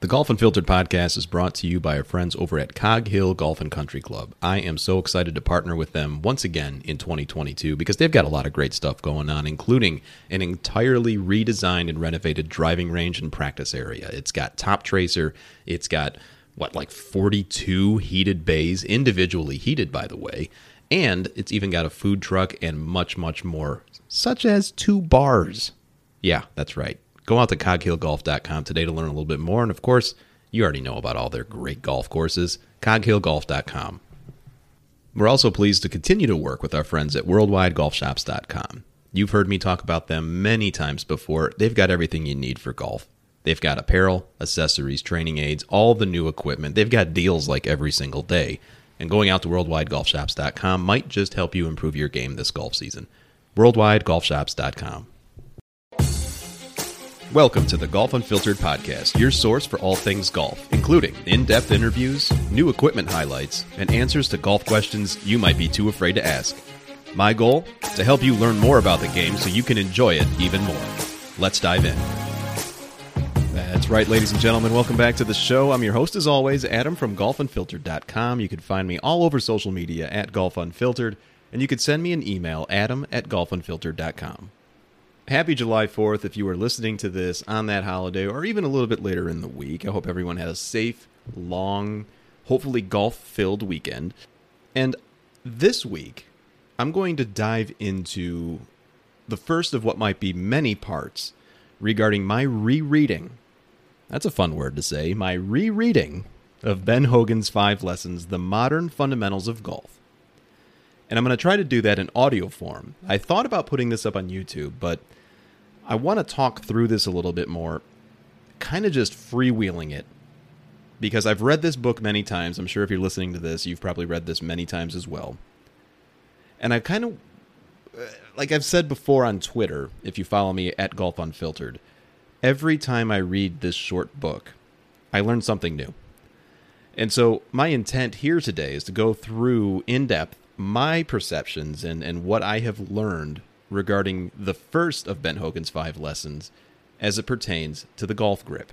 The Golf Unfiltered podcast is brought to you by our friends over at Cog Hill Golf and Country Club. I am so excited to partner with them once again in 2022 because they've got a lot of great stuff going on, including an entirely redesigned and renovated driving range and practice area. It's got Top Tracer, it's got what, like 42 heated bays, individually heated, by the way, and it's even got a food truck and much, much more, such as two bars. Yeah, that's right Go out to coghillgolf.com today to learn a little bit more. And of course, you already know about all their great golf courses. coghillgolf.com. We're also pleased to continue to work with our friends at worldwidegolfshops.com. You've heard me talk about them many times before. They've got everything you need for golf. They've got apparel, accessories, training aids, all the new equipment. They've got deals like every single day. And going out to worldwidegolfshops.com might just help you improve your game this golf season. worldwidegolfshops.com. Welcome to the Golf Unfiltered podcast, your source for all things golf, including in depth interviews, new equipment highlights, and answers to golf questions you might be too afraid to ask. My goal? To help you learn more about the game so you can enjoy it even more. Let's dive in. That's right, ladies and gentlemen. Welcome back to the show. I'm your host, as always, Adam from golfunfiltered.com. You can find me all over social media at golfunfiltered, and you can send me an email, adam at golfunfiltered.com happy July 4th if you are listening to this on that holiday or even a little bit later in the week. I hope everyone had a safe, long, hopefully golf filled weekend. And this week, I'm going to dive into the first of what might be many parts regarding my rereading. That's a fun word to say. My rereading of Ben Hogan's Five Lessons The Modern Fundamentals of Golf. And I'm going to try to do that in audio form. I thought about putting this up on YouTube, but I want to talk through this a little bit more, kind of just freewheeling it. Because I've read this book many times. I'm sure if you're listening to this, you've probably read this many times as well. And I kind of, uh, like I've said before on Twitter, if you follow me at Golf Unfiltered, every time I read this short book, I learn something new. And so my intent here today is to go through in depth my perceptions and, and what I have learned regarding the first of Ben Hogan's five lessons as it pertains to the golf grip.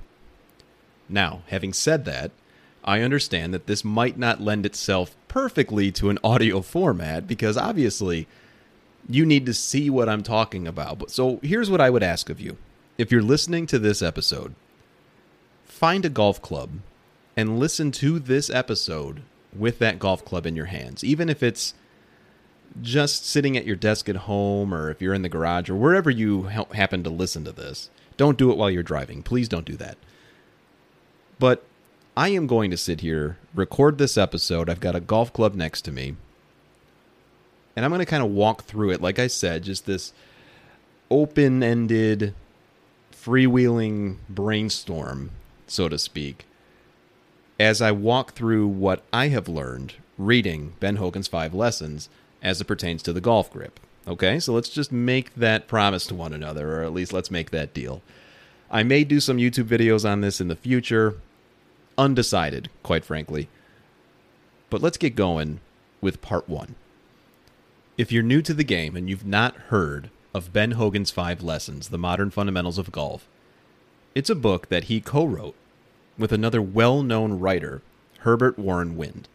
Now, having said that, I understand that this might not lend itself perfectly to an audio format because obviously you need to see what I'm talking about. So here's what I would ask of you. If you're listening to this episode, find a golf club and listen to this episode with that golf club in your hands, even if it's just sitting at your desk at home or if you're in the garage or wherever you ha- happen to listen to this, don't do it while you're driving. Please don't do that. But I am going to sit here, record this episode. I've got a golf club next to me. And I'm going to kind of walk through it. Like I said, just this open ended, freewheeling brainstorm, so to speak, as I walk through what I have learned reading Ben Hogan's Five Lessons as it pertains to the golf grip. Okay, so let's just make that promise to one another, or at least let's make that deal. I may do some YouTube videos on this in the future. Undecided, quite frankly. But let's get going with part one. If you're new to the game and you've not heard of Ben Hogan's Five Lessons, The Modern Fundamentals of Golf, it's a book that he co wrote with another well known writer, Herbert Warren Wind.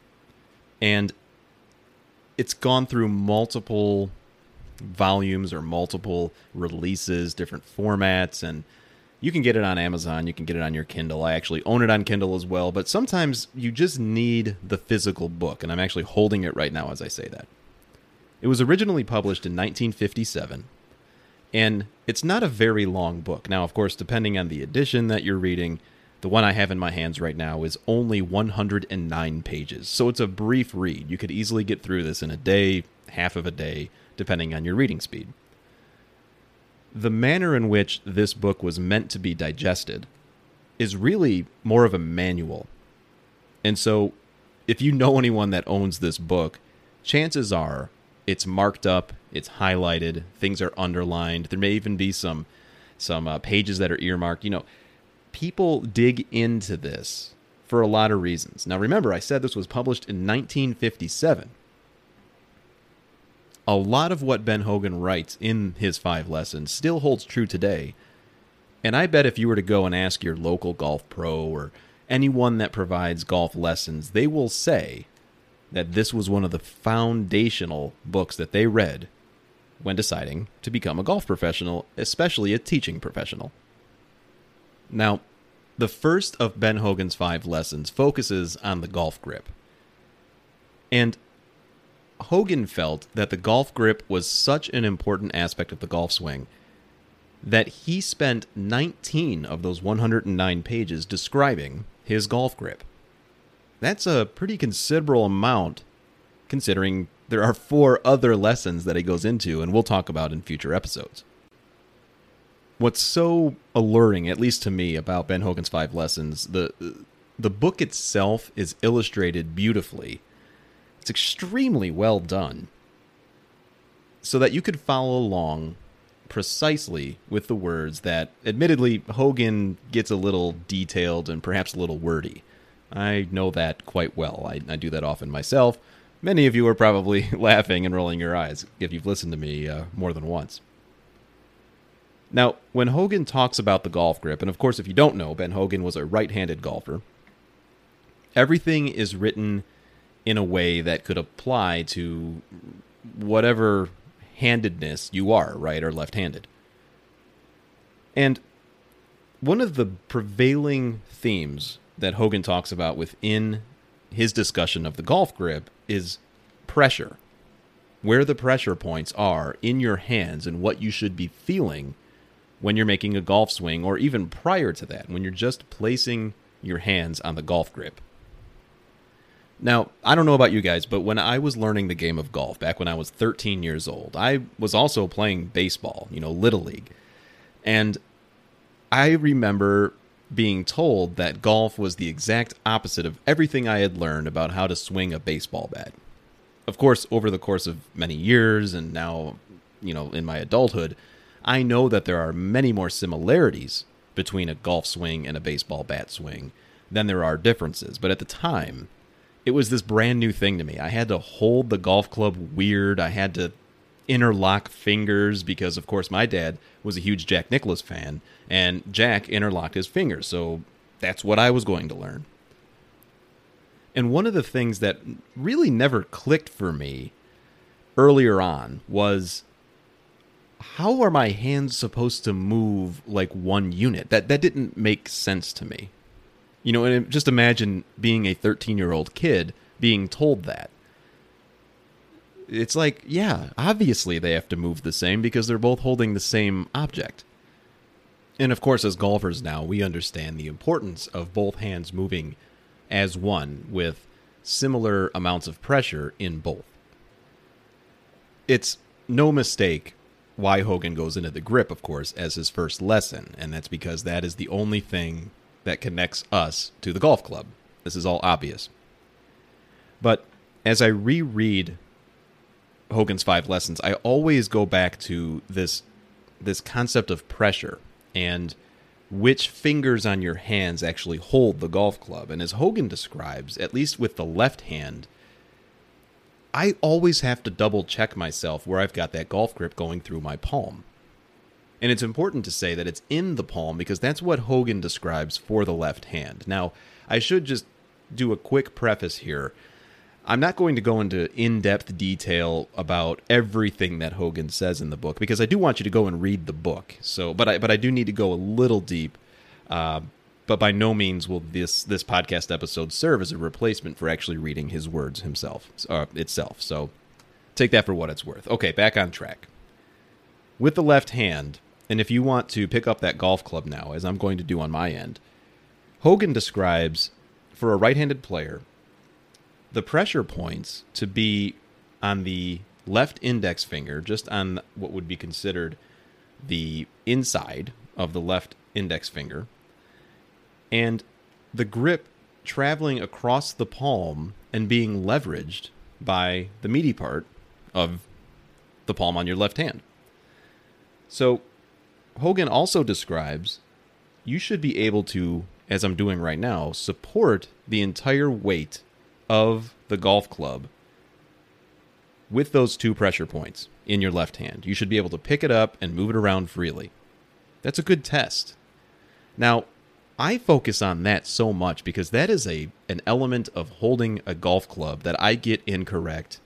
And it's gone through multiple volumes or multiple releases, different formats, and you can get it on Amazon. You can get it on your Kindle. I actually own it on Kindle as well, but sometimes you just need the physical book, and I'm actually holding it right now as I say that. It was originally published in 1957, and it's not a very long book. Now, of course, depending on the edition that you're reading, the one I have in my hands right now is only 109 pages, so it's a brief read. You could easily get through this in a day, half of a day, depending on your reading speed. The manner in which this book was meant to be digested is really more of a manual. And so, if you know anyone that owns this book, chances are it's marked up, it's highlighted, things are underlined. There may even be some some uh, pages that are earmarked. You know, people dig into this for a lot of reasons. Now, remember, I said this was published in 1957. A lot of what Ben Hogan writes in his five lessons still holds true today. And I bet if you were to go and ask your local golf pro or anyone that provides golf lessons, they will say that this was one of the foundational books that they read when deciding to become a golf professional, especially a teaching professional. Now, the first of Ben Hogan's five lessons focuses on the golf grip. And Hogan felt that the golf grip was such an important aspect of the golf swing that he spent 19 of those 109 pages describing his golf grip. That's a pretty considerable amount considering there are four other lessons that he goes into and we'll talk about in future episodes. What's so alluring, at least to me, about Ben Hogan's Five Lessons, the the book itself is illustrated beautifully. It's extremely well done. So that you could follow along precisely with the words that admittedly Hogan gets a little detailed and perhaps a little wordy. I know that quite well. I, I do that often myself. Many of you are probably laughing and rolling your eyes if you've listened to me uh, more than once. Now, when Hogan talks about the golf grip, and of course, if you don't know, Ben Hogan was a right handed golfer, everything is written in a way that could apply to whatever handedness you are, right or left handed. And one of the prevailing themes that Hogan talks about within his discussion of the golf grip is pressure. Where the pressure points are in your hands and what you should be feeling when you're making a golf swing, or even prior to that, when you're just placing your hands on the golf grip. Now, I don't know about you guys, but when I was learning the game of golf back when I was 13 years old, I was also playing baseball, you know, Little League. And I remember being told that golf was the exact opposite of everything I had learned about how to swing a baseball bat. Of course, over the course of many years and now, you know, in my adulthood, I know that there are many more similarities between a golf swing and a baseball bat swing than there are differences. But at the time, it was this brand new thing to me. I had to hold the golf club weird. I had to interlock fingers because, of course, my dad was a huge Jack Nicklaus fan, and Jack interlocked his fingers. So that's what I was going to learn. And one of the things that really never clicked for me earlier on was how are my hands supposed to move like one unit? That that didn't make sense to me. You know, and just imagine being a 13-year-old kid being told that. It's like, yeah, obviously they have to move the same because they're both holding the same object. And of course, as golfers now, we understand the importance of both hands moving as one with similar amounts of pressure in both. It's no mistake why Hogan goes into the grip, of course, as his first lesson, and that's because that is the only thing that connects us to the golf club. This is all obvious. But as I reread Hogan's five lessons, I always go back to this this concept of pressure and which fingers on your hands actually hold the golf club. And as Hogan describes, at least with the left hand, I always have to double check myself where I've got that golf grip going through my palm. And it's important to say that it's in the palm because that's what Hogan describes for the left hand. Now, I should just do a quick preface here. I'm not going to go into in depth detail about everything that Hogan says in the book because I do want you to go and read the book. So, but I but I do need to go a little deep uh, but by no means will this this podcast episode serve as a replacement for actually reading his words himself uh, itself. So take that for what it's worth. Okay, back on track. With the left hand, and if you want to pick up that golf club now, as I'm going to do on my end, Hogan describes for a right-handed player the pressure points to be on the left index finger, just on what would be considered the inside of the left index finger, and the grip traveling across the palm and being leveraged by the meaty part of the palm on your left hand. So, Hogan also describes you should be able to, as I'm doing right now, support the entire weight of the golf club with those two pressure points in your left hand. You should be able to pick it up and move it around freely. That's a good test. Now, I focus on that so much because that is a an element of holding a golf club that I get incorrect.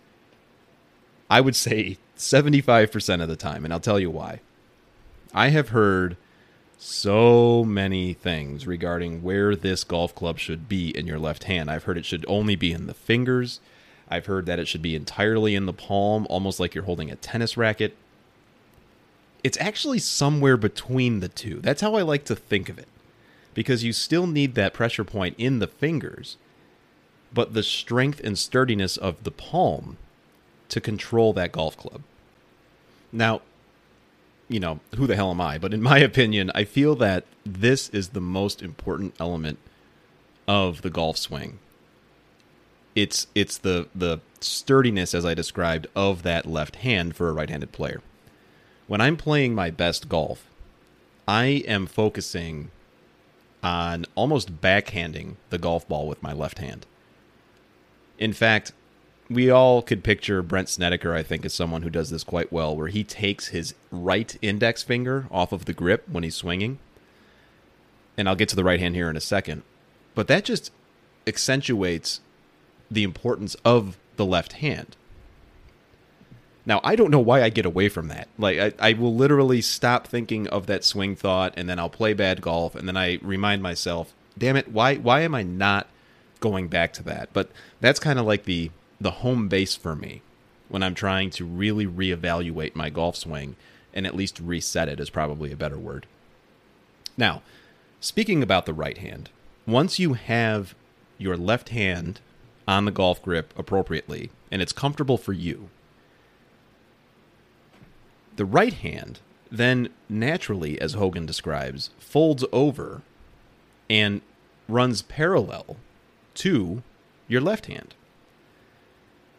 I would say 75% of the time, and I'll tell you why. I have heard so many things regarding where this golf club should be in your left hand. I've heard it should only be in the fingers. I've heard that it should be entirely in the palm, almost like you're holding a tennis racket. It's actually somewhere between the two. That's how I like to think of it. Because you still need that pressure point in the fingers, but the strength and sturdiness of the palm to control that golf club. Now, you know, who the hell am I? But in my opinion, I feel that this is the most important element of the golf swing. It's it's the the sturdiness as I described of that left hand for a right-handed player. When I'm playing my best golf, I am focusing on almost backhanding the golf ball with my left hand. In fact, we all could picture Brandt Snedeker, I think, as someone who does this quite well, where he takes his right index finger off of the grip when he's swinging. And I'll get to the right hand here in a second. But that just accentuates the importance of the left hand. Now, I don't know why I get away from that. Like, I, I will literally stop thinking of that swing thought, and then I'll play bad golf, and then I remind myself, damn it, why, why am I not going back to that? But that's kind of like the the home base for me when I'm trying to really reevaluate my golf swing and at least reset it is probably a better word. Now, speaking about the right hand, once you have your left hand on the golf grip appropriately and it's comfortable for you, the right hand then naturally, as Hogan describes, folds over and runs parallel to your left hand.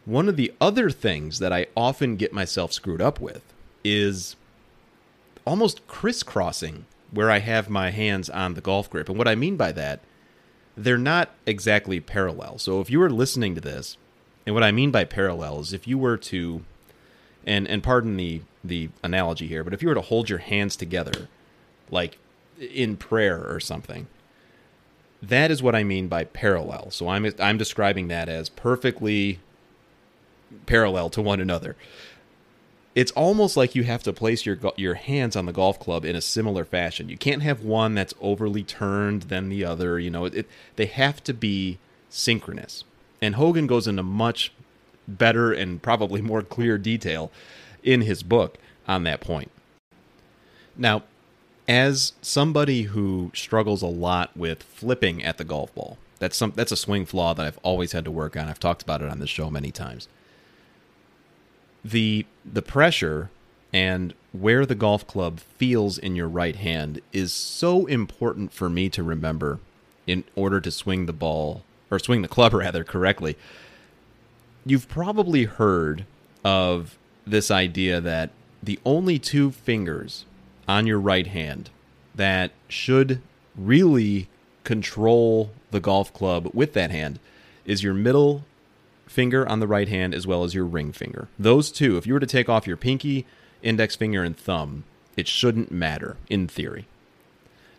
One of the other things that I often get myself screwed up with is almost crisscrossing where I have my hands on the golf grip. And what I mean by that, they're not exactly parallel. So if you were listening to this, and what I mean by parallel is if you were to and and pardon the the analogy here, but if you were to hold your hands together like in prayer or something, that is what I mean by parallel. So I'm I'm describing that as perfectly parallel to one another. It's almost like you have to place your your hands on the golf club in a similar fashion. You can't have one that's overly turned than the other. You know, it, it they have to be synchronous. And Hogan goes into much better and probably more clear detail in his book on that point. Now, as somebody who struggles a lot with flipping at the golf ball, that's some that's a swing flaw that I've always had to work on. I've talked about it on this show many times the the pressure and where the golf club feels in your right hand is so important for me to remember in order to swing the ball or swing the club rather correctly. You've probably heard of this idea that the only two fingers on your right hand that should really control the golf club with that hand is your middle finger on the right hand as well as your ring finger. Those two, if you were to take off your pinky, index finger, and thumb, it shouldn't matter in theory.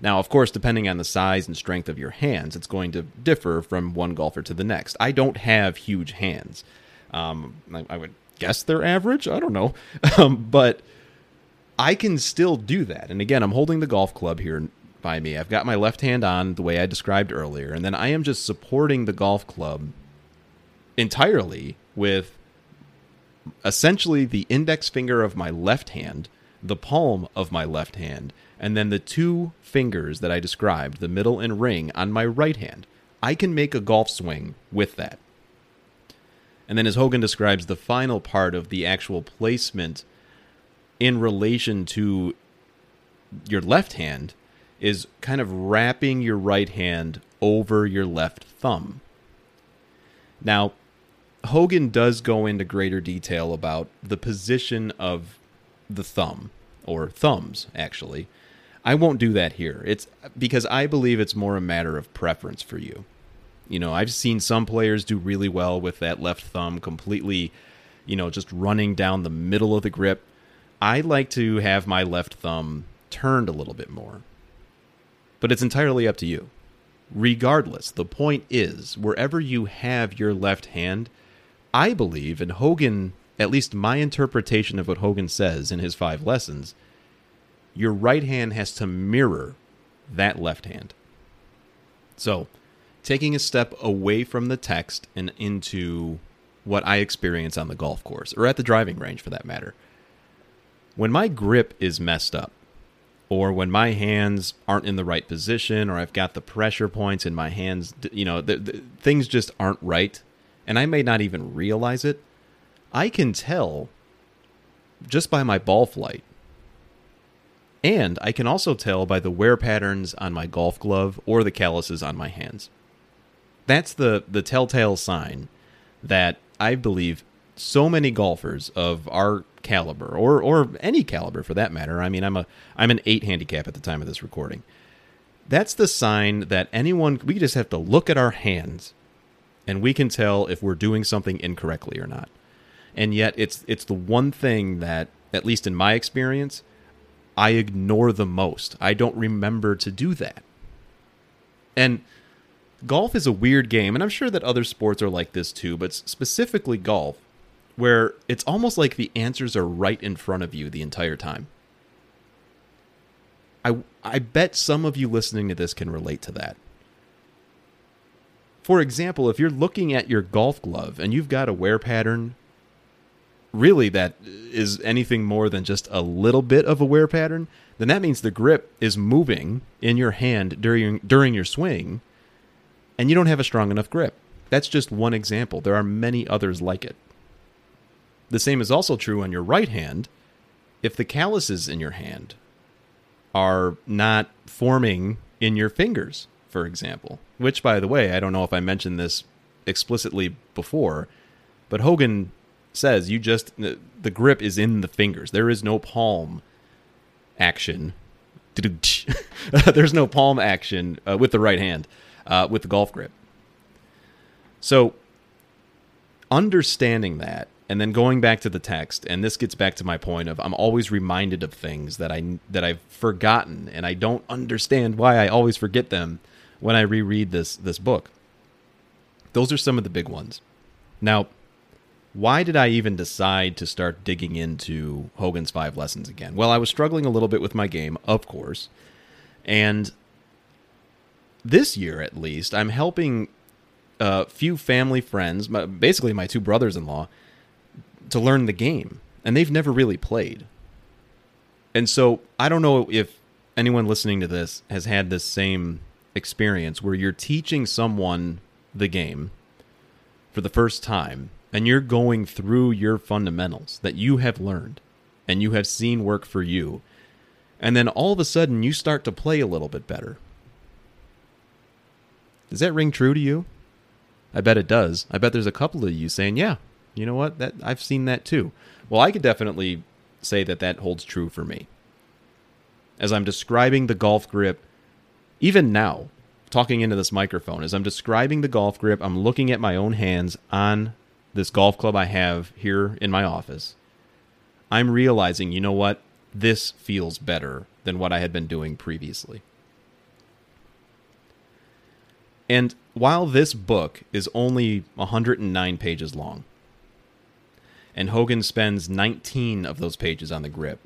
Now, of course, depending on the size and strength of your hands, it's going to differ from one golfer to the next. I don't have huge hands. Um, I, I, would guess they're average. I don't know. Um, but I can still do that. And again, I'm holding the golf club here by me. I've got my left hand on the way I described earlier. And then I am just supporting the golf club entirely with essentially the index finger of my left hand, the palm of my left hand, and then the two fingers that I described, the middle and ring, on my right hand. I can make a golf swing with that. And then, as Hogan describes, the final part of the actual placement in relation to your left hand is kind of wrapping your right hand over your left thumb. Now, Hogan does go into greater detail about the position of the thumb, or thumbs, actually. I won't do that here. It's because I believe it's more a matter of preference for you. You know, I've seen some players do really well with that left thumb completely, you know, just running down the middle of the grip. I like to have my left thumb turned a little bit more. But it's entirely up to you. Regardless, the point is, wherever you have your left hand, I believe, and Hogan, at least my interpretation of what Hogan says in his five lessons, your right hand has to mirror that left hand. So, taking a step away from the text and into what I experience on the golf course, or at the driving range for that matter. When my grip is messed up, or when my hands aren't in the right position, or I've got the pressure points in my hands, you know, the, the, things just aren't right, and I may not even realize it, I can tell just by my ball flight. And I can also tell by the wear patterns on my golf glove or the calluses on my hands. That's the, the telltale sign that I believe so many golfers of our caliber or or any caliber for that matter. I mean, I'm a I'm an 8 handicap at the time of this recording. That's the sign that anyone we just have to look at our hands and we can tell if we're doing something incorrectly or not. And yet it's it's the one thing that at least in my experience I ignore the most. I don't remember to do that. And golf is a weird game, and I'm sure that other sports are like this too, but specifically golf, where it's almost like the answers are right in front of you the entire time. I, I bet some of you listening to this can relate to that. For example, if you're looking at your golf glove and you've got a wear pattern, really that is anything more than just a little bit of a wear pattern, then that means the grip is moving in your hand during during your swing and you don't have a strong enough grip. That's just one example. There are many others like it. The same is also true on your right hand. If the calluses in your hand are not forming in your fingers, for example, which, by the way, I don't know if I mentioned this explicitly before, but Hogan says you just, the grip is in the fingers. There is no palm action. There's no palm action uh, with the right hand, uh, with the golf grip. So, understanding that and then going back to the text and this gets back to my point of i'm always reminded of things that i that i've forgotten and i don't understand why i always forget them when i reread this this book. Those are some of the big ones. Now why did i even decide to start digging into hogan's five lessons again? Well i was struggling a little bit with my game of course and this year at least i'm helping a few family friends basically my two brothers-in-law to learn the game, and they've never really played. And so I don't know if anyone listening to this has had this same experience where you're teaching someone the game for the first time and you're going through your fundamentals that you have learned and you have seen work for you. And then all of a sudden you start to play a little bit better. Does that ring true to you? I bet it does. I bet there's a couple of you saying, "Yeah, you know what? That I've seen that too. Well, I could definitely say that that holds true for me. As I'm describing the golf grip, even now, talking into this microphone, as I'm describing the golf grip, I'm looking at my own hands on this golf club I have here in my office. I'm realizing, you know what? This feels better than what I had been doing previously. And while this book is only 109 pages long, and Hogan spends 19 of those pages on the grip.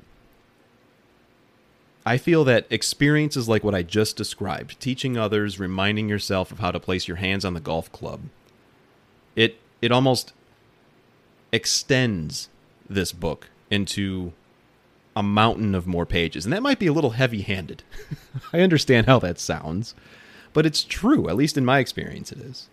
I feel that experiences like what I just described, teaching others, reminding yourself of how to place your hands on the golf club, it it almost extends this book into a mountain of more pages. And that might be a little heavy-handed. I understand how that sounds, but it's true, at least in my experience it is.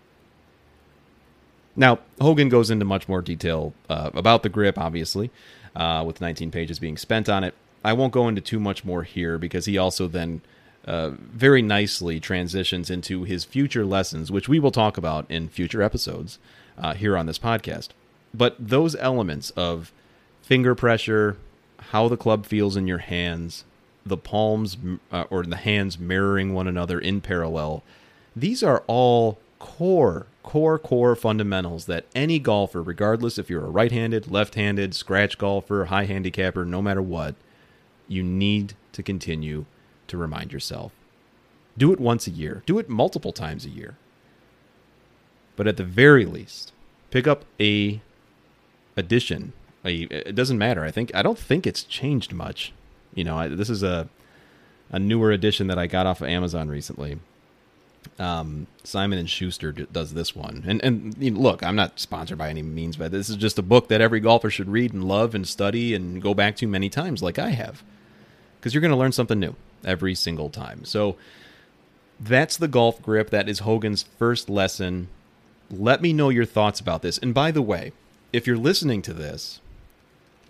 Now, Hogan goes into much more detail uh, about the grip, obviously, uh, with 19 pages being spent on it. I won't go into too much more here because he also then uh, very nicely transitions into his future lessons, which we will talk about in future episodes uh, here on this podcast. But those elements of finger pressure, how the club feels in your hands, the palms uh, or the hands mirroring one another in parallel, these are all core, core, core fundamentals that any golfer, regardless if you're a right handed, left handed, scratch golfer, high handicapper, no matter what, you need to continue to remind yourself. Do it once a year, do it multiple times a year. But at the very least, pick up a edition. A, it doesn't matter. I think I don't think it's changed much. You know, I, this is a a newer edition that I got off of Amazon recently. Um, Simon and Schuster does this one, and and you know, look, I'm not sponsored by any means, but this is just a book that every golfer should read and love and study and go back to many times, like I have, because you're going to learn something new every single time. So that's the golf grip. That is Hogan's first lesson. Let me know your thoughts about this. And by the way, if you're listening to this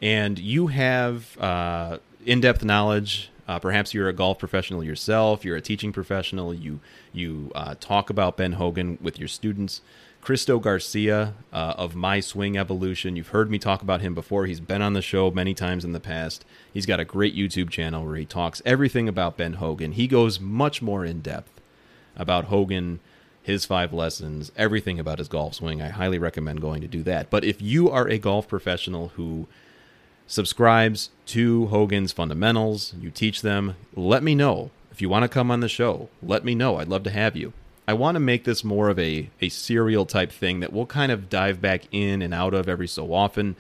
and you have uh, in-depth knowledge, uh, perhaps you're a golf professional yourself, you're a teaching professional, you you uh, talk about Ben Hogan with your students. Christo Garcia uh, of My Swing Evolution. You've heard me talk about him before. He's been on the show many times in the past. He's got a great YouTube channel where he talks everything about Ben Hogan. He goes much more in depth about Hogan, his five lessons, everything about his golf swing. I highly recommend going to do that. But if you are a golf professional who subscribes to Hogan's fundamentals, you teach them, let me know. If you want to come on the show, let me know. I'd love to have you. I want to make this more of a, a serial type thing that we'll kind of dive back in and out of every so often.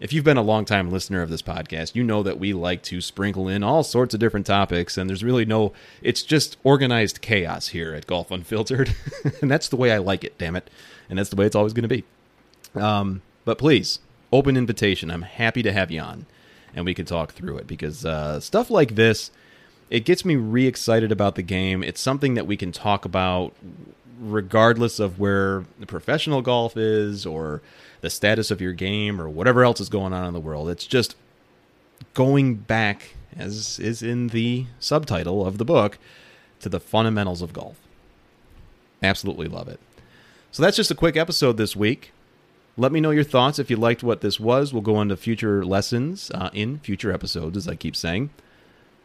If you've been a long time listener of this podcast, you know that we like to sprinkle in all sorts of different topics, and there's really no, it's just organized chaos here at Golf Unfiltered. and that's the way I like it, damn it. And that's the way it's always going to be. Um, but please, open invitation. I'm happy to have you on, and we can talk through it because uh, stuff like this it gets me re excited about the game. It's something that we can talk about regardless of where the professional golf is or the status of your game or whatever else is going on in the world. It's just going back, as is in the subtitle of the book, to the fundamentals of golf. Absolutely love it. So that's just a quick episode this week. Let me know your thoughts if you liked what this was. We'll go into future lessons uh, in future episodes, as I keep saying.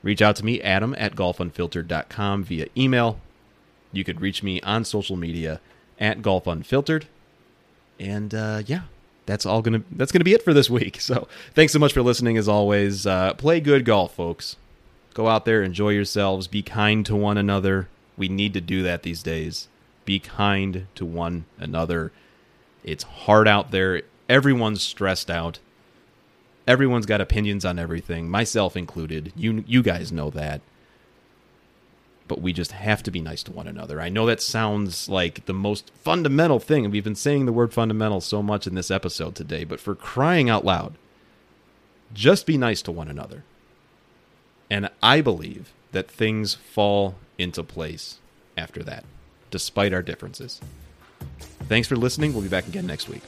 Reach out to me, Adam at golfunfiltered.com via email. You could reach me on social media at golfunfiltered. And uh, yeah, that's all gonna that's gonna be it for this week. So thanks so much for listening. As always, uh, play good golf, folks. Go out there, enjoy yourselves, be kind to one another. We need to do that these days. Be kind to one another. It's hard out there. Everyone's stressed out everyone's got opinions on everything, myself included. You you guys know that. But we just have to be nice to one another. I know that sounds like the most fundamental thing, and we've been saying the word fundamental so much in this episode today, but for crying out loud, just be nice to one another. And I believe that things fall into place after that, despite our differences. Thanks for listening. We'll be back again next week.